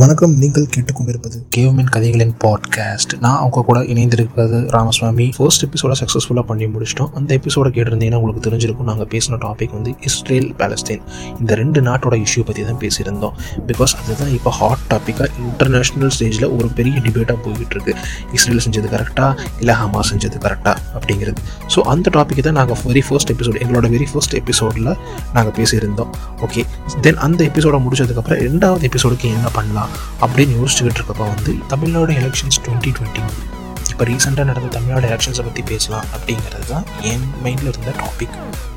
வணக்கம். நீங்கள் கேட்டுக்கொண்டிருப்பது கேவ்மென் கதைகளின் பாட்காஸ்ட் நான் அவங்க கூட இணைந்திருக்கிறது ராமசுவாமி. ஃபர்ஸ்ட் எபிசோட சக்ஸஸ்ஃபுல்லாக பண்ணி முடிச்சிட்டோம். அந்த எபிசோட கேட்டிருந்தீங்கன்னா உங்களுக்கு தெரிஞ்சிருக்கும். நாங்கள் பேசின டாபிக் வந்து இஸ்ரேல் பேலஸ்தீன் இந்த ரெண்டு நாட்டோட இஷ்யூ பற்றி தான் பேசியிருந்தோம். பிகாஸ் அதுதான் இப்போ ஹாட் டாப்பிக்காக இன்டர்நேஷ்னல் ஸ்டேஜில் ஒரு பெரிய டிபேட்டாக போய்கிட்டு இருக்கு இஸ்ரேல் செஞ்சது கரெக்டாக இல்லை ஹமா செஞ்சது கரெக்டாக அப்படிங்கிறது. ஸோ அந்த டாப்பிக்கை தான் நாங்கள் வெரி ஃபர்ஸ்ட் எபிசோட் எங்களோட வெரி ஃபர்ஸ்ட் எபிசோடில் நாங்கள் பேசியிருந்தோம். ஓகே தென் அந்த எபிசோட முடிச்சதுக்கப்புறம் ரெண்டாவது எபிசோடுக்கு என்ன பண்ணலாம்? அப்படின்னு யோசிச்சுக்கிட்டு இருக்கப்போ வந்து தமிழ்நாடு எலெக்ஷன்ஸ் டுவெண்ட்டி டுவெண்ட்டி இப்போ ரீசெண்டாக நடந்த தமிழ்நாடு எலெக்ஷன்ஸை பற்றி பேசலாம் அப்படிங்கிறது தான் என் மைண்டில் இருந்த டாபிக்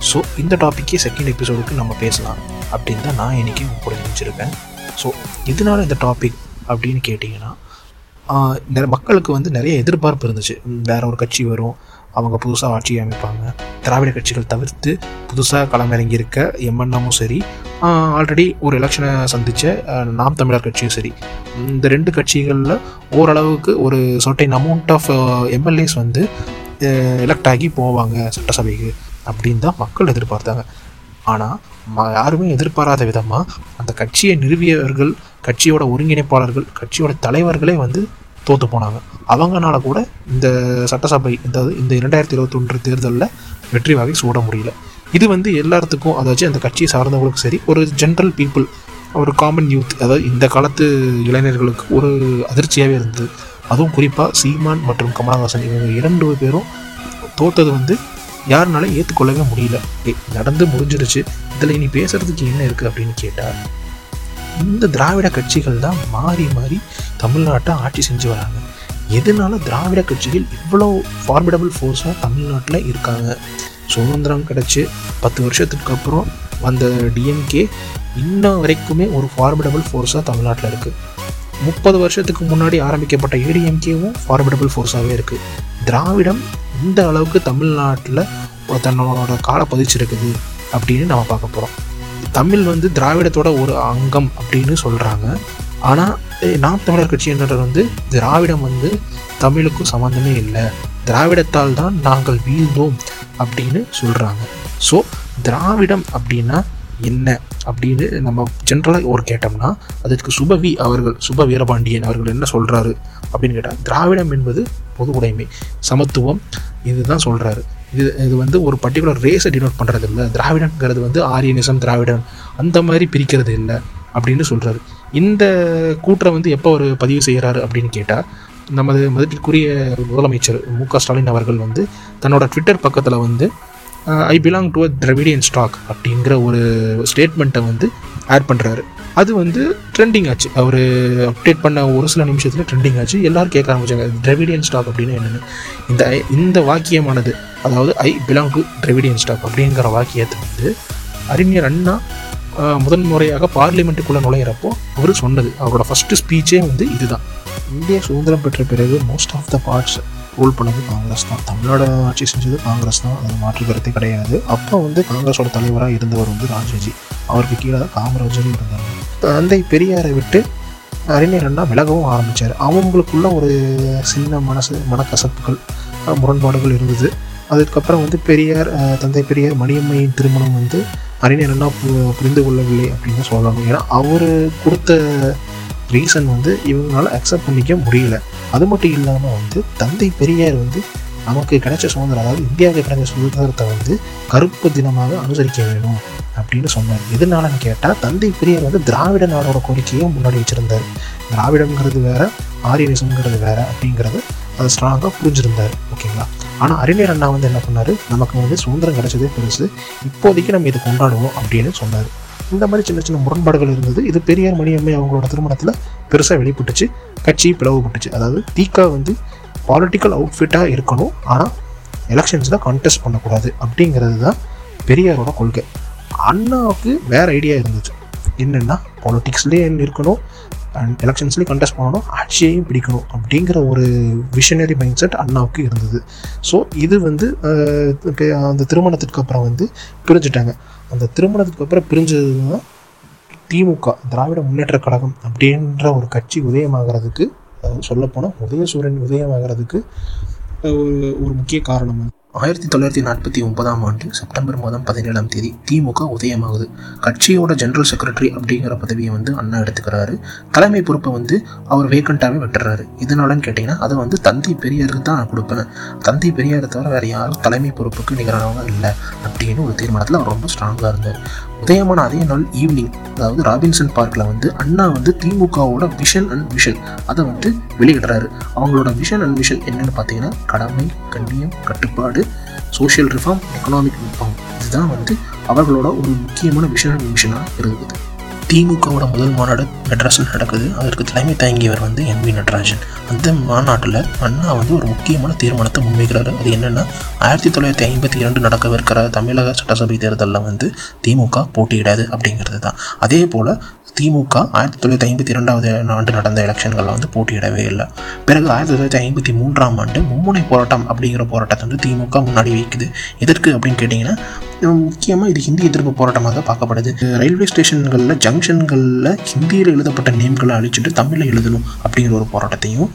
ஸோ இந்த டாப்பிக்கே செகண்ட் எபிசோடுக்கு நம்ம பேசலாம் அப்படின்னு தான் நான் இன்றைக்கி உங்க கூட நினச்சிருக்கேன். ஸோ இதனால் இந்த டாபிக் அப்படின்னு கேட்டிங்கன்னா நிறைய மக்களுக்கு வந்து நிறைய எதிர்பார்ப்பு இருந்துச்சு. வேற ஒரு கட்சி வரும் அவங்க புதுசாக ஆட்சி அமைப்பாங்க திராவிட கட்சிகள் தவிர்த்து புதுசாக களமிறங்கியிருக்க எம்என்எம்மும் சரி ஆல்ரெடி ஒரு எலெக்ஷனை சந்தித்த நாம் தமிழர் கட்சியும் சரி. இந்த ரெண்டு கட்சிகளில் ஓரளவுக்கு ஒரு சர்டைன் அமௌண்ட் ஆஃப் எம்எல்ஏஸ் வந்து எலெக்ட் ஆகி போவாங்க சட்டசபைக்கு அப்படின்னு தான் மக்கள் எதிர்பார்த்தாங்க. ஆனால் ம- யாருமே எதிர்பாராத விதமாக அந்த கட்சியை நிறுவியவர்கள் கட்சியோட ஒருங்கிணைப்பாளர்கள் கட்சியோட தலைவர்களே வந்து தோத்து போனாங்க. அவங்கனால கூட இந்த சட்டசபை அதாவது இந்த இரண்டாயிரத்தி இருபத்தொன்று தேர்தலில் வெற்றி வாகை சூட முடியல. இது வந்து எல்லாத்துக்கும் அதாச்சும் அந்த கட்சியை சார்ந்தவங்களுக்கும் சரி ஒரு ஜென்ரல் பீப்புள் ஒரு காமன் யூத் அதாவது இந்த காலத்து இளைஞர்களுக்கு ஒரு அதிர்ச்சியாகவே இருந்தது. அதுவும் குறிப்பாக சீமான் மற்றும் கமலஹாசன் இவங்க இரண்டு பேரும் தோத்தது வந்து யாருனால ஏற்றுக்கொள்ளவே முடியல. நடந்து முடிஞ்சிருச்சு. இதில் இனி பேசுறதுக்கு என்ன இருக்குது அப்படின்னு கேட்டால் இந்த திராவிட கட்சிகள் தான் மாறி மாறி தமிழ்நாட்டை ஆட்சி செஞ்சு வராங்க. எதனால திராவிட கட்சிகள் இவ்வளோ ஃபார்மிடபிள் ஃபோர்ஸாக தமிழ்நாட்டில் இருக்காங்க? சுதந்திரம் கிடச்சி பத்து வருஷத்துக்கு அப்புறம் வந்த டிஎம்கே இன்ன வரைக்குமே ஒரு ஃபார்மிடபிள் ஃபோர்ஸாக தமிழ்நாட்டில் இருக்குது முப்பது வருஷத்துக்கு முன்னாடி ஆரம்பிக்கப்பட்ட ஏடிஎம்கேவும் ஃபார்மிடபிள் ஃபோர்ஸாகவே இருக்குது திராவிடம் இந்த அளவுக்கு தமிழ்நாட்டில் தன்னோட காலை பதிச்சிருக்குது அப்படின்னு நம்ம பார்க்க போகிறோம் தமிழ் வந்து திராவிடத்தோட ஒரு அங்கம் அப்படின்னு சொல்கிறாங்க ஆனால் நாம் தமிழர் கட்சியினர் வந்து திராவிடம் வந்து தமிழுக்கும் சம்மந்தமே இல்லை. திராவிடத்தால் தான் நாங்கள் வீழ்ந்தோம் அப்படின்னு சொல்கிறாங்க ஸோ திராவிடம் அப்படின்னா என்ன? அப்படின்னு நம்ம ஜென்ரலாக ஒரு கேட்டோம்னா அதுக்கு சுபவி அவர்கள் சுப வீரபாண்டியன் அவர்கள் என்ன சொல்கிறாரு அப்படின்னு கேட்டால் திராவிடம் என்பது பொது உடைமை சமத்துவம் இதுதான் சொல்கிறாரு இது இது வந்து ஒரு பர்டிகுலர் ரேஸை டினோட் பண்ணுறது இல்லை திராவிடங்கிறது வந்து ஆரியனிசம் திராவிடன் அந்த மாதிரி பிரிக்கிறது இல்லை அப்படின்னு சொல்கிறாரு இந்த கூற்றை வந்து எப்போ அவர் பதிவு செய்கிறாரு அப்படின்னு கேட்டால் நமது மதிப்பிற்குரிய முதலமைச்சர் மு க ஸ்டாலின் அவர்கள் வந்து தன்னோட ட்விட்டர் பக்கத்தில் வந்து I belong to a Dravidian stock அப்படிங்கிற ஒரு ஸ்டேட்மெண்ட்டை வந்து ஆட் பண்ணுறாரு அது வந்து ட்ரெண்டிங் ஆச்சு. அவர் அப்டேட் பண்ண ஒரு சில நிமிஷத்தில் ட்ரெண்டிங் ஆச்சு. எல்லாரும் கேட்க ஆரம்பிச்சாங்க திரவிடியன் ஸ்டாக் அப்படின்னு என்னென்னு. இந்த இந்த வாக்கியமானது அதாவது I belong to Dravidian stock அப்படிங்கிற வாக்கியத்தை வந்து அறிஞர் அண்ணா முதன் முறையாக பார்லிமெண்ட்டுக்குள்ளே நுழையிறப்போ அவர் சொன்னது. அவரோட ஃபஸ்ட்டு ஸ்பீச்சே வந்து இதுதான். இந்திய சுதந்திரம் பெற்ற பிறகு most of the parts rule பண்ணது காங்கிரஸ் தான். தமிழ்நாடு ஆட்சி செஞ்சது காங்கிரஸ் தான். அது மாற்றுக்கிறதே கிடையாது. அப்போ வந்து காங்கிரஸோட தலைவராக இருந்தவர் வந்து ராஜாஜி. அவருக்கு கீழே தான் காமராஜரும் இருந்தாங்க தந்தை பெரியாரை விட்டு அறிஞர் அண்ணா விலகவும் ஆரம்பித்தார் அவங்களுக்குள்ள ஒரு சின்ன மனசு மனக்கசப்புகள் முரண்பாடுகள் இருந்தது. அதுக்கப்புறம் வந்து பெரியார் தந்தை பெரியார் மணியம்மையின் திருமணம் வந்து அறிஞர் அண்ணா பு- புரிந்து கொள்ளவில்லை அப்படின்னு சொல்லணும் ஏன்னா அவர் கொடுத்த ரீசன் வந்து இவங்களால அக்செப்ட் பண்ணிக்க முடியல. அது மட்டும் இல்லாமல் வந்து தந்தை பெரியார் வந்து நமக்கு கிடைச்ச சுதந்திரம் அதாவது இந்தியாவுக்கு கிடைச்ச சுதந்திரத்தை வந்து கருப்பு தினமாக அனுசரிக்க வேணும் அப்படின்னு சொன்னார். எதனாலன்னு கேட்டால் தந்தை பெரியார் வந்து திராவிட நாடோட கோரிக்கையை முன்னாடி வச்சுருந்தார். திராவிடங்கிறது வேற ஆரியனிசம்ங்கிறது வேற அப்படிங்கிறது அதை ஸ்ட்ராங்காக புரிஞ்சிருந்தார். ஓகேங்களா? ஆனால் அறிஞர் அண்ணா வந்து என்ன பண்ணார்? நமக்கு வந்து சுதந்திரம் கிடைச்சதே பெருசு இப்போதைக்கு நம்ம இதை கொண்டாடுவோம் அப்படின்னு சொன்னார். இந்த மாதிரி சின்ன சின்ன முரண்பாடுகள் இருந்தது. இது பெரியார் மணியம்மை அவங்களோட திருமணத்தில் பெருசாக வெளிப்பட்டுச்சு. கட்சி பிளவுபட்டுச்சு. அதாவது தீகா வந்து பாலிட்டிக்கல் அவுட்ஃபிட்டாக இருக்கணும். ஆனால் எலெக்ஷன்ஸில் கான்டெஸ்ட் பண்ணக்கூடாது அப்படிங்கிறது தான் பெரியாரோட கொள்கை. அண்ணாவுக்கு வேறு ஐடியா இருந்துச்சு. என்னென்னா பாலிட்டிக்ஸ்லேயே இருக்கணும் அண்ட் எலெக்ஷன்ஸ்லேயும் கண்டெஸ்ட் பண்ணணும் ஆட்சியையும் பிடிக்கணும் அப்படிங்கிற ஒரு விஷனரி மைண்ட் செட் அண்ணாவுக்கு இருந்தது. ஸோ இது வந்து அந்த திருமணத்துக்கு அப்புறம் வந்து பிரிஞ்சுட்டாங்க. அந்த திருமணத்துக்கு அப்புறம் பிரிஞ்சது தான் திமுக திராவிட முன்னேற்ற கழகம் அப்படின்ற ஒரு கட்சி உதயமாகிறதுக்கு சொல்லப்போனால் உதயசூரியன் உதயமாகிறதுக்கு ஒரு ஒரு முக்கிய காரணம் ஆயிரத்தி தொள்ளாயிரத்தி நாற்பத்தி ஒன்பதாம் ஆண்டு செப்டம்பர் மாதம் பதினேழாம் தேதி திமுக உதயமாகுது. கட்சியோட ஜெனரல் செக்ரட்டரி அப்படிங்கிற பதவியை வந்து அண்ணா எடுத்துக்கிறாரு. தலைமை பொறுப்பை வந்து அவர் வேக்கண்டாகவே விட்டுறாரு. இதனாலன்னு கேட்டிங்கன்னா அதை வந்து தந்தை பெரியாருக்கு தான் நான் கொடுப்பேன். தந்தை பெரியாரை தவிர வேறு யாரும் தலைமை பொறுப்புக்கு நிகரானவங்க இல்லை அப்படின்னு ஒரு தீர்மானத்தில் அவர் ரொம்ப ஸ்ட்ராங்காக இருந்தார். உதயமான அதே நாள் ஈவினிங் அதாவது ராபின்சன் பார்க்கில் வந்து அண்ணா வந்து திமுகவோட விஷன் அண்ட் விஷன் அதை வந்து வெளியிடுறாரு. அவங்களோட விஷன் அண்ட் விஷன் என்னென்னு பார்த்தீங்கன்னா கடமை கண்ணியம் கட்டுப்பாடு சோஷியல் ரிஃபார்ம் எக்கனாமிக் ரிஃபார்ம் இதுதான் வந்து அவர்களோட ஒரு முக்கியமான விஷன் அண்ட் விஷனாக இருக்குது திமுகவோட முதல் மாநாடு மெட்ராஸில் நடக்குது. அதற்கு தலைமை தாங்கியவர் வந்து என் வி நடராஜன். அந்த மாநாட்டில் அண்ணா வந்து ஒரு முக்கியமான தீர்மானத்தை முன்வைக்கிறாரு. அது என்னென்னா ஆயிரத்தி தொள்ளாயிரத்தி ஐம்பத்தி இரண்டு நடக்கவிருக்கிற தமிழக சட்டசபை தேர்தலில் வந்து திமுக போட்டியிடாது அப்படிங்கிறது தான். அதே போல் திமுக ஆயிரத்தி தொள்ளாயிரத்தி ஐம்பத்தி இரண்டாவது ஆண்டு நடந்த எலெக்ஷன்களில் வந்து போட்டியிடவே இல்லை. பிறகு ஆயிரத்தி தொள்ளாயிரத்தி ஐம்பத்தி மூன்றாம் ஆண்டு மும்முனை போராட்டம் அப்படிங்கிற போராட்டத்தை வந்து திமுக முன்னாடி வைக்குது. எதற்கு அப்படின்னு கேட்டிங்கன்னா முக்கியமாக இது ஹிந்தி எதிர்ப்பு போராட்டமாக பார்க்கப்படுது. ரயில்வே ஸ்டேஷன்களில் ஜங்ஷன்களில் ஹிந்தியில் எழுதப்பட்ட நேம்களை அழிச்சிட்டு தமிழில் எழுதணும் அப்படிங்கிற ஒரு போராட்டத்தையும்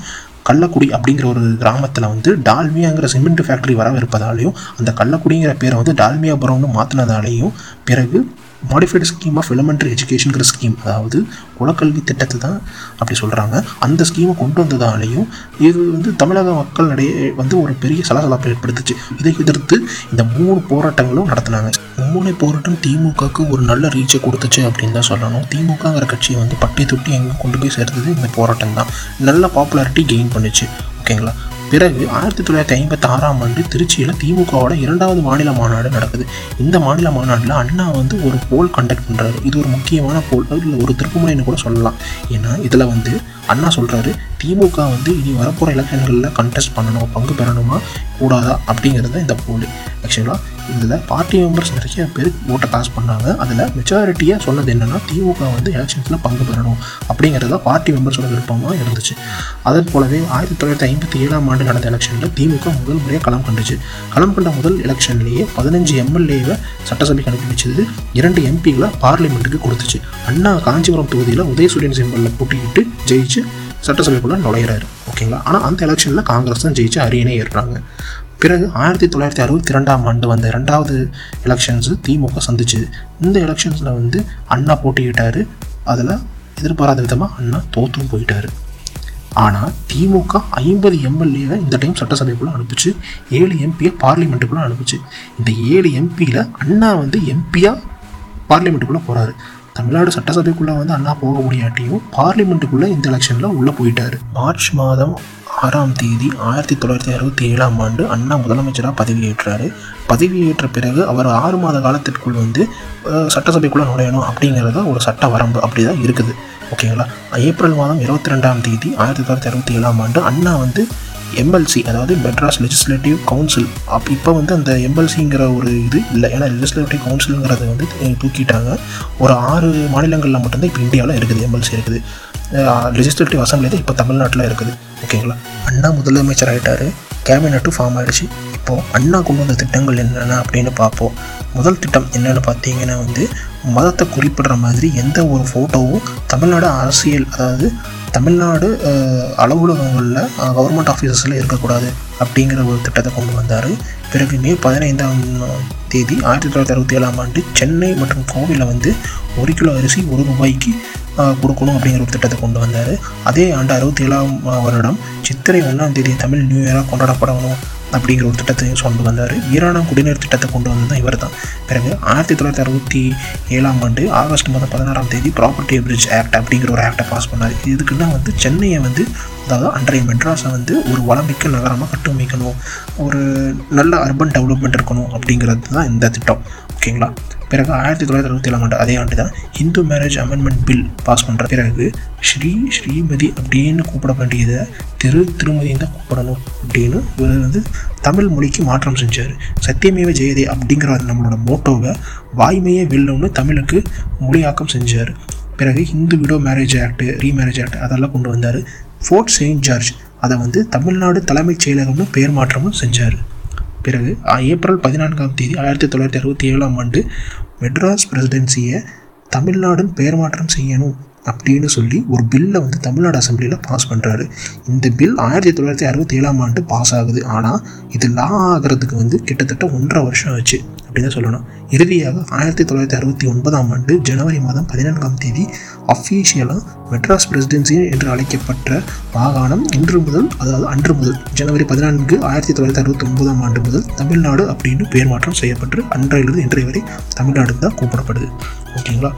கள்ளக்குடி அப்படிங்கிற ஒரு கிராமத்தில் வந்து டால்மியாங்கிற சிமெண்ட் ஃபேக்ட்ரி வரவிருப்பதாலையும் அந்த கள்ளக்குடிங்கிற பேரை வந்து டால்மியாபுரம்னு மாற்றினதாலேயும் பிறகு மாடிஃபைடு ஸ்கீம் ஆஃப் எலிமெண்ட்ரி எஜுகேஷனுங்கிற ஸ்கீம் அதாவது குலக்கல்வி திட்டத்தை தான் அப்படி சொல்கிறாங்க அந்த ஸ்கீமை கொண்டு வந்ததாலேயும் இது வந்து தமிழக மக்களிடையே வந்து ஒரு பெரிய சலசலப்பை ஏற்படுத்துச்சு. இதை எதிர்த்து இந்த மூணு போராட்டங்களும் நடத்தினாங்க. மூணு போராட்டம் திமுகவுக்கு ஒரு நல்ல ரீச்சை கொடுத்துச்சு அப்படின்னு தான் சொல்லணும். திமுகங்கிற கட்சியை வந்து பட்டி தொட்டி எங்கே கொண்டு போய் சேர்த்தது இந்த போராட்டம் தான் நல்ல பாப்புலாரிட்டி கெயின் பண்ணுச்சு. ஓகேங்களா? பிறகு ஆயிரத்தி தொள்ளாயிரத்தி ஐம்பத்தி ஆறாம் ஆண்டு திருச்சியில் திமுகவோட இரண்டாவது மாநில மாநாடு நடக்குது. இந்த மாநில மாநாட்டில் அண்ணா வந்து ஒரு போல் கண்டக்ட் பண்ணுறாரு இது ஒரு முக்கியமான போல் இல்லை ஒரு திருப்புமுனைன்னு கூட சொல்லலாம். ஏன்னா இதில் வந்து அண்ணா சொல்கிறாரு திமுக வந்து இனி வரப்போகிற எலெக்ஷன்களில் கண்டெஸ்ட் பண்ணணும் பங்கு பெறணுமா கூடாதா அப்படிங்கிறது இந்த போல். ஆக்சுவலாக இதில் பார்ட்டி மெம்பர்ஸ் நிறைய பேர் ஓட்டை பாஸ் பண்ணாங்க. அதில் மெச்சாரிட்டியாக சொன்னது என்னென்னா திமுக வந்து எலெக்ஷன்ஸில் பங்கு பெறணும் அப்படிங்கிறத பார்ட்டி மெம்பர்ஸோட விருப்பமாக இருந்துச்சு. அதே போலவே ஆயிரத்தி தொள்ளாயிரத்தி ஐம்பத்தி ஏழாம் ஆண்டு நடந்த எலெக்ஷனில் திமுக முதல் முறையாக களம் கண்டுச்சு. களம் கண்ட முதல் எலெக்ஷன்லேயே பதினஞ்சு எம்எல்ஏவை சட்டசபைக்கு அனுப்பி வச்சது இரண்டு எம்பிகளை பார்லிமெண்ட்டுக்கு கொடுத்துச்சு. அண்ணா காஞ்சிபுரம் தொகுதியில் உதயசூரியன் சிம்பலில் போட்டியிட்டு ஜெயிச்சு சட்டசபைக்குள்ளே நுழையிறாரு. ஓகேங்களா? ஆனால் அந்த எலெக்ஷனில் காங்கிரஸ் தான் ஜெயிச்சு அரியணை ஏறுறாங்க. பிறகு ஆயிரத்தி தொள்ளாயிரத்தி அறுபத்தி ரெண்டாம் ஆண்டு வந்த ரெண்டாவது எலெக்ஷன்ஸு திமுக சந்திச்சு. இந்த எலெக்ஷன்ஸில் வந்து அண்ணா போட்டிக்கிட்டாரு அதில் எதிர்பாராத விதமாக அண்ணா தோற்றும் போயிட்டார். ஆனால் திமுக ஐம்பது எம்எல்ஏவை இந்த டைம் சட்டசபைக்குள்ளே அனுப்பிச்சு. ஏழு எம்பியை பார்லிமெண்ட்டுக்குள்ளே அனுப்பிச்சு. இந்த ஏழு எம்பியில் அண்ணா வந்து எம்பியாக பார்லிமெண்ட்டுக்குள்ளே போகிறாரு தமிழ்நாடு சட்டசபைக்குள்ளே வந்து அண்ணா போக முடியாட்டியும் பார்லிமெண்ட்டுக்குள்ளே இந்த எலெக்ஷனில் உள்ளே போயிட்டார். மார்ச் மாதம் ஆறாம் தேதி ஆயிரத்தி தொள்ளாயிரத்தி அறுபத்தி ஏழாம் ஆண்டு அண்ணா முதலமைச்சராக பதவியேற்றாரு. பதவியேற்ற பிறகு அவர் ஆறு மாத காலத்திற்குள் வந்து சட்டசபைக்குள்ளே நுழையணும் அப்படிங்கிறத ஒரு சட்ட வரம்பு அப்படி தான் இருக்குது. ஓகேங்களா? ஏப்ரல் மாதம் இருபத்தி ரெண்டாம் தேதி ஆயிரத்தி தொள்ளாயிரத்தி அறுபத்தி ஏழாம் ஆண்டு அண்ணா வந்து எம்எல்சி அதாவது மெட்ராஸ் லெஜிஸ்லேட்டிவ் கவுன்சில் அப் இப்போ வந்து அந்த எம்எல்சிங்கிற ஒரு இது இல்லை. ஏன்னா லெஜிஸ்லேட்டிவ் கவுன்சிலுங்கிறத வந்து தூக்கிட்டாங்க. ஒரு ஆறு மாநிலங்களில் மட்டும்தான் இப்போ இந்தியாவில் இருக்குது எம்எல்சி இருக்குது. லெஜிஸ்லேட்டிவ் அசம்பிளி தான் இப்போ தமிழ்நாட்டில் இருக்குது. ஓகேங்களா அண்ணா முதலமைச்சர் ஆகிட்டாரு கேபினட்டும் ஃபார்ம் ஆகிடுச்சு இப்போது அண்ணா கொண்டு வந்த திட்டங்கள் என்னென்ன அப்படின்னு பார்ப்போம். முதல் திட்டம் என்னென்னு பார்த்தீங்கன்னா வந்து மதத்தை குறிப்பிடுற மாதிரி எந்த ஒரு ஃபோட்டோவும் தமிழ்நாடு அரசியல் அதாவது தமிழ்நாடு அலுவலகங்களில் கவர்மெண்ட் ஆஃபீஸஸில் இருக்கக்கூடாது அப்படிங்கிற ஒரு திட்டத்தை கொண்டு வந்தார். பிறகு மே பதினைந்தாம் தேதி ஆயிரத்தி தொள்ளாயிரத்தி அறுபத்தி ஏழாம் ஆண்டு சென்னை மற்றும் கோவிலில் வந்து ஒரு கிலோ அரிசி ஒரு ரூபாய்க்கு கொடுக்கணும் அப்படிங்கிற ஒரு திட்டத்தை கொண்டு வந்தார். அதே ஆண்டு அறுபத்தி ஏழாம் வருடம் சித்திரை ஒன்றாம் தேதி தமிழ் நியூ இயராக கொண்டாடப்படணும் அப்படிங்கிற ஒரு திட்டத்தையும் கொண்டு வந்தார். ஈரான குடிநீர் திட்டத்தை கொண்டு வந்தது இவர் தான் பிறகு ஆயிரத்தி தொள்ளாயிரத்தி அறுபத்தி ஏழாம் ஆண்டு ஆகஸ்ட் மாதம் பதினாறாம் தேதி ப்ராப்பர்ட்டி பிரிட்ஜ் ஆக்ட் அப்படிங்கிற ஒரு ஆக்டை பாஸ் பண்ணார். இதுக்குன்னா வந்து சென்னையை வந்து அதாவது அன்றைய மெட்ராஸை வந்து ஒரு வளமிக்க நகரமாக கட்டமைக்கணும். ஒரு நல்ல அர்பன் டெவலப்மெண்ட் இருக்கணும் அப்படிங்கிறது தான் இந்த திட்டம். ஓகேங்களா? பிறகு ஆயிரத்தி தொள்ளாயிரத்தி அறுபத்தி ஏழாம் ஆண்டு அதே ஆண்டு தான் Hindu marriage amendment bill pass பண்ணுற பிறகு ஸ்ரீ ஸ்ரீமதி அப்படின்னு கூப்பிட வேண்டியதை திரு திருமதியும் தான் கூப்பிடணும் அப்படின்னு இவர் வந்து தமிழ் மொழிக்கு மாற்றம் செஞ்சார். சத்தியமேவ ஜெயதே அப்படிங்கிற நம்மளோட மோட்டோவை வாய்மையே வெல்லும்னு தமிழுக்கு மொழியாக்கம் செஞ்சார். பிறகு Hindu widow marriage act remarriage act அதெல்லாம் கொண்டு வந்தார். ஃபோர்ட் செயின்ட் ஜார்ஜ் அதை வந்து தமிழ்நாடு தலைமைச் செயலகம்னு பேர் மாற்றமும் செஞ்சார். பிறகு ஏப்ரல் பதினான்காம் தேதி ஆயிரத்தி தொள்ளாயிரத்தி அறுபத்தி ஏழாம் ஆண்டு மெட்ராஸ் பிரசிடென்சியை தமிழ்நாடுன்னு பெயர் மாற்றம் செய்யணும் அப்படின்னு சொல்லி ஒரு பில்லை வந்து தமிழ்நாடு அசம்பிளியில் பாஸ் பண்ணுறாரு இந்த பில் ஆயிரத்தி தொள்ளாயிரத்தி அறுபத்தி ஏழாம் ஆண்டு பாஸ் ஆகுது. ஆனால் இது லா ஆகிறதுக்கு வந்து கிட்டத்தட்ட ஒன்றரை வருஷம் ஆச்சு. அப்படின்னு தான் சொல்லணும். இறுதியாக ஆயிரத்தி தொள்ளாயிரத்தி அறுபத்தி ஒன்பதாம் ஆண்டு ஜனவரி மாதம் பதினான்காம் தேதி அஃபீஷியலாக மெட்ராஸ் பிரசிடென்சி என்று அழைக்கப்பட்ட மாகாணம் இன்று முதல் அதாவது அன்று முதல் ஜனவரி பதினான்கு ஆயிரத்தி தொள்ளாயிரத்தி அறுபத்தி ஒன்பதாம் ஆண்டு முதல் தமிழ்நாடு அப்படின்னு பேர் மாற்றம் செய்யப்பட்டு அன்றையிலிருந்து இன்றைய வரை தமிழ்நாடு தான் கூப்பிடப்படுது. ஓகேங்களா?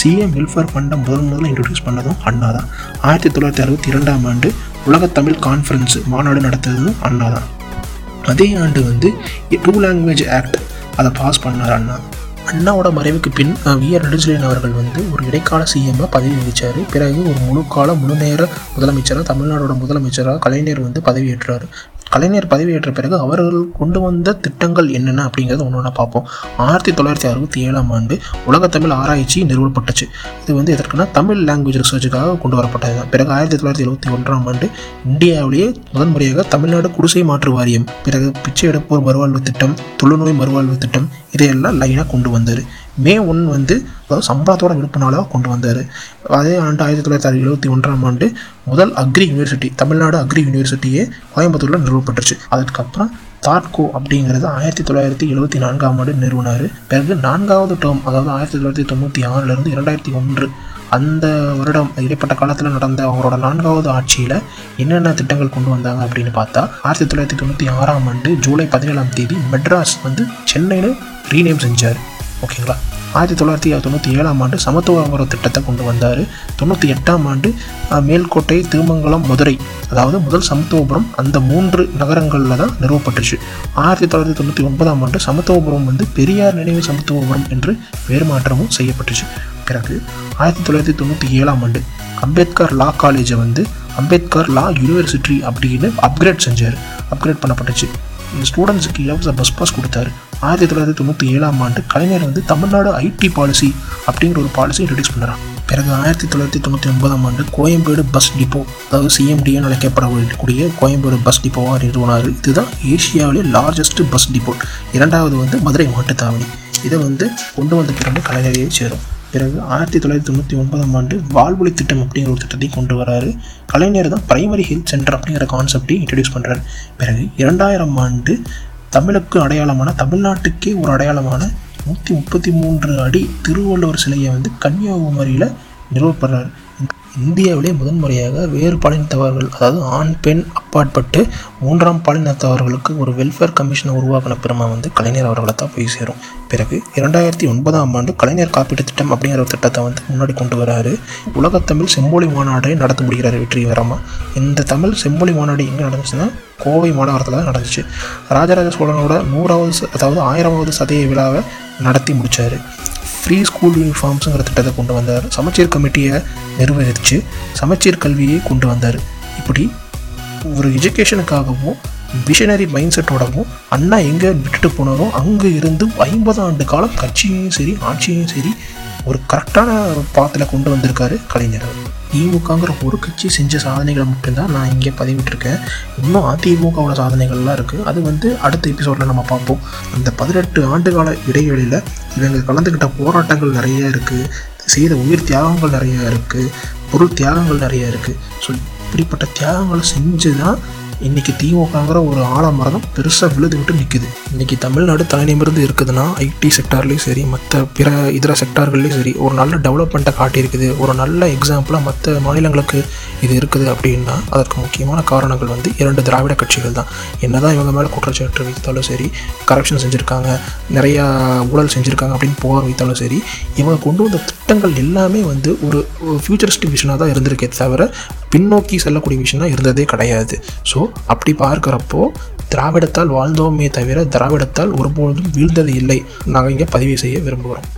சிஎம் வெல்ஃபேர் ஃபண்டை முதல் முதல்ல இன்ட்ரடியூஸ் பண்ணதும் அண்ணா தான். ஆயிரத்தி தொள்ளாயிரத்தி அறுபத்தி இரண்டாம் ஆண்டு உலக தமிழ் கான்ஃபரன்ஸ் மாநாடு நடத்துறதும் அண்ணா தான். அதே ஆண்டு வந்து டூ லாங்குவேஜ் ஆக்ட் அதை பாஸ் பண்ணார் அண்ணா. அண்ணாவோட மறைவுக்கு பின் வி. ஆர். நெடுஞ்செழியன் அவர்கள் வந்து ஒரு இடைக்கால சிஎம்மாக பதவி வகித்தார் பிறகு ஒரு முழுக்கால முழு நேர முதலமைச்சராக தமிழ்நாடோட முதலமைச்சராக கலைஞர் வந்து பதவியேற்றார். கலைஞர் பதவியேற்ற பிறகு அவர்கள் கொண்டு வந்த திட்டங்கள் என்னென்ன அப்படிங்கிறது ஒன்று ஒன்றா பார்ப்போம். ஆயிரத்தி தொள்ளாயிரத்தி அறுபத்தி ஏழாம் ஆண்டு உலகத்தமிழ் ஆராய்ச்சி நிறுவப்பட்டுச்சு. இது வந்து எதற்குன்னா தமிழ் லாங்குவேஜ் ரிசர்ச்சுக்காக கொண்டு வரப்பட்டது தான் பிறகு ஆயிரத்தி தொள்ளாயிரத்தி எழுபத்தி ஒன்றாம் ஆண்டு இந்தியாவிலேயே முதன்முறையாக தமிழ்நாடு குடிசை மாற்று வாரியம் பிறகு பிச்சை எடுப்போர் மறுவாழ்வு திட்டம் தொழுநோய் மறுவாழ்வு திட்டம் இதையெல்லாம் லைனாக கொண்டு வந்தார் மே ஒன் வந்து அதாவது சம்பளத்தோட விடுப்பு நாளாக கொண்டு வந்தார். அதே ஆண்டு ஆயிரத்தி தொள்ளாயிரத்தி எழுபத்தி ஒன்றாம் ஆண்டு முதல் அக்ரி யூனிவர்சிட்டி தமிழ்நாடு அக்ரி யூனிவர்சிட்டியே கோயம்புத்தூரில் நிறுவப்பட்டுச்சு அதுக்கப்புறம் தாட்கோ அப்படிங்கிறது ஆயிரத்தி தொள்ளாயிரத்தி எழுபத்தி நான்காம் ஆண்டு நிறுவனார். பிறகு நான்காவது டேர்ம் அதாவது ஆயிரத்தி தொள்ளாயிரத்தி தொண்ணூற்றி ஆறிலிருந்து இரண்டாயிரத்தி ஒன்று அந்த வருடம் இடைப்பட்ட காலத்தில் நடந்த அவங்களோட நான்காவது ஆட்சியில் என்னென்ன திட்டங்கள் கொண்டு வந்தாங்க அப்படின்னு பார்த்தா ஆயிரத்தி தொள்ளாயிரத்தி தொண்ணூற்றி ஆறாம் ஆண்டு ஜூலை பதினேழாம் தேதி மெட்ராஸ் வந்து சென்னையில் ரீநேம் செஞ்சார். ஓகேங்களா? ஆயிரத்தி தொள்ளாயிரத்தி தொண்ணூற்றி ஏழாம் ஆண்டு சமத்துவங்கிற திட்டத்தை கொண்டு வந்தார். தொண்ணூற்றி எட்டாம் ஆண்டு மேல்கோட்டை திருமங்கலம் மதுரை அதாவது முதல் சமத்துவபுரம் அந்த மூன்று நகரங்களில் தான் நிறுவப்பட்டுச்சு. ஆயிரத்தி தொள்ளாயிரத்தி தொண்ணூற்றி ஒன்பதாம் ஆண்டு சமத்துவபுரம் வந்து பெரியார் நினைவு சமத்துவபுரம் என்று வேறு மாற்றமும் செய்யப்பட்டுச்சு. பிறகு ஆயிரத்தி தொள்ளாயிரத்தி தொண்ணூற்றி ஏழாம் ஆண்டு அம்பேத்கர் லா காலேஜை வந்து அம்பேத்கர் லா யூனிவர்சிட்டி அப்படின்னு அப்கிரேட் செஞ்சார். அப்கிரேட் பண்ணப்பட்டுச்சு. இந்த ஸ்டூடெண்ட்ஸுக்கு இலவச பஸ் பாஸ் கொடுத்தாரு. ஆயிரத்தி தொள்ளாயிரத்தி தொண்ணூற்றி ஏழாம் ஆண்டு கலைஞர் வந்து தமிழ்நாடு ஐடி பாலிசி அப்படிங்கிற ஒரு பாலிசி இன்ட்ரடியூஸ் பண்ணுறான் பிறகு ஆயிரத்தி தொள்ளாயிரத்தி தொண்ணூற்றி ஒன்பதாம் ஆண்டு கோயம்பேடு பஸ் டிப்போ அதாவது சிஎம்டிஎன் அழைக்கப்படக்கூடிய கோயம்பேடு பஸ் டிப்போவாக நிறுவனார். இதுதான் ஏஷியாவிலே லார்ஜஸ்ட் பஸ் டிப்போ இரண்டாவது வந்து மதுரை மாட்டுத்தாவணி. இதை வந்து கொண்டு வந்த பிறகு கலைஞரையே சேரும். பிறகு ஆயிரத்தி தொள்ளாயிரத்தி தொண்ணூற்றி ஒன்பதாம் ஆண்டு வாழ்வொளி திட்டம் அப்படிங்கிற ஒரு திட்டத்தை கொண்டு வராரு. கலைஞர் தான் பிரைமரி ஹெல்த் சென்டர் அப்படிங்கிற கான்செப்டையும் இன்ட்ரடியூஸ் பண்ணுறாரு பிறகு இரண்டாயிரம் ஆண்டு தமிழுக்கு அடையாளமான தமிழ்நாட்டுக்கே ஒரு அடையாளமான நூற்றி முப்பத்தி மூன்று அடி திருவள்ளுவர் சிலையை வந்து கன்னியாகுமரியில் நிறுவப்படுறாரு. இந்தியாவிலே முதன்முறையாக வேறு பாலினத்தவர்கள் அதாவது ஆண் பெண் அப்பாற்பட்டு மூன்றாம் பாலினத்தவர்களுக்கு ஒரு வெல்ஃபேர் கமிஷனை உருவாக்கின பெருமை வந்து கலைஞர் அவர்களை தான் போய் சேரும். பிறகு இரண்டாயிரத்தி ஒன்பதாம் ஆண்டு கலைஞர் காப்பீட்டு திட்டம் அப்படிங்கிற ஒரு திட்டத்தை வந்து முன்னாடி கொண்டு வராரு. உலகத்தமிழ் செம்மொழி மாநாடை நடத்த முடிகிறாரு வெற்றிகரமாக இந்த தமிழ் செம்மொழி மாநாடு எங்கே நடந்துச்சுன்னா கோவை மாநகரத்தில் தான் நடந்துச்சு. ராஜராஜ சோழனோட நூறாவது அதாவது ஆயிரமாவது சதய விழாவை நடத்தி முடித்தார் ஃப்ரீ ஸ்கூல் யூனிஃபார்ம்ஸுங்கிற திட்டத்தை கொண்டு வந்தார். சமச்சீர் கமிட்டியை நிர்வகித்து சமச்சீர் கல்வியை கொண்டு வந்தார். இப்படி ஒரு எஜுகேஷனுக்காகவும் விஷனரி மைண்ட் செட்டோடவும் அண்ணா எங்கே விட்டுட்டு போனாரோ அங்கே இருந்து ஐம்பது ஆண்டு காலம் கட்சியையும் சரி ஆட்சியையும் சரி ஒரு கரெக்டான பாத்தில் கொண்டு வந்திருக்காரு கலைஞர் திமுகங்கிற ஒரு கட்சி செஞ்ச சாதனைகளை மட்டும்தான் நான் இங்கே பதிவிட்டிருக்கேன். இன்னும் அதிமுகவோட சாதனைகள்லாம் இருக்குது அது வந்து அடுத்த எபிசோடில் நம்ம பார்ப்போம். அந்த பதினெட்டு ஆண்டுகால இடைவெளியில் இவங்க கலந்துக்கிட்ட போராட்டங்கள் நிறைய இருக்குது செய்த உயிர் தியாகங்கள் நிறைய இருக்குது பொருள் தியாகங்கள் நிறைய இருக்குது ஸோ இப்படிப்பட்ட தியாகங்களை செஞ்சு தான் இன்றைக்கி திமுகங்கிற ஒரு ஆலமரம் பெருசாக விழுதுகிட்டு நிற்குது இன்றைக்கி தமிழ்நாடு தலைநிமிருந்து இருக்குதுன்னா ஐடி செக்டார்லேயும் சரி மற்ற பிற இதர செக்டார்கள்லேயும் சரி ஒரு நல்ல டெவலப்மெண்ட்டை காட்டியிருக்குது. ஒரு நல்ல எக்ஸாம்பிளாக மற்ற மாநிலங்களுக்கு இது இருக்குது அப்படின்னா அதற்கு முக்கியமான காரணங்கள் வந்து இரண்டு திராவிட கட்சிகள் தான். என்னதான் இவங்க மேலே குற்றச்சாட்டு வைத்தாலும் சரி கரப்ஷன் செஞ்சுருக்காங்க நிறையா ஊழல் செஞ்சுருக்காங்க அப்படின்னு புகார் வைத்தாலும் சரி இவங்க கொண்டு வந்த திட்டங்கள் எல்லாமே வந்து ஒரு ஃபியூச்சரிஸ்டிக் விஷனாக தான் இருந்திருக்கே தவிர பின்னோக்கி செல்லக்கூடிய விஷயம்னா இருந்ததே கிடையாது. ஸோ அப்படி பார்க்குறப்போ திராவிடத்தால் வாழ்ந்தோமே தவிர திராவிடத்தால் ஒருபொழுதும் வீழ்ந்தது இல்லை. நாங்கள் இங்கே பதிவு செய்ய விரும்புகிறோம்.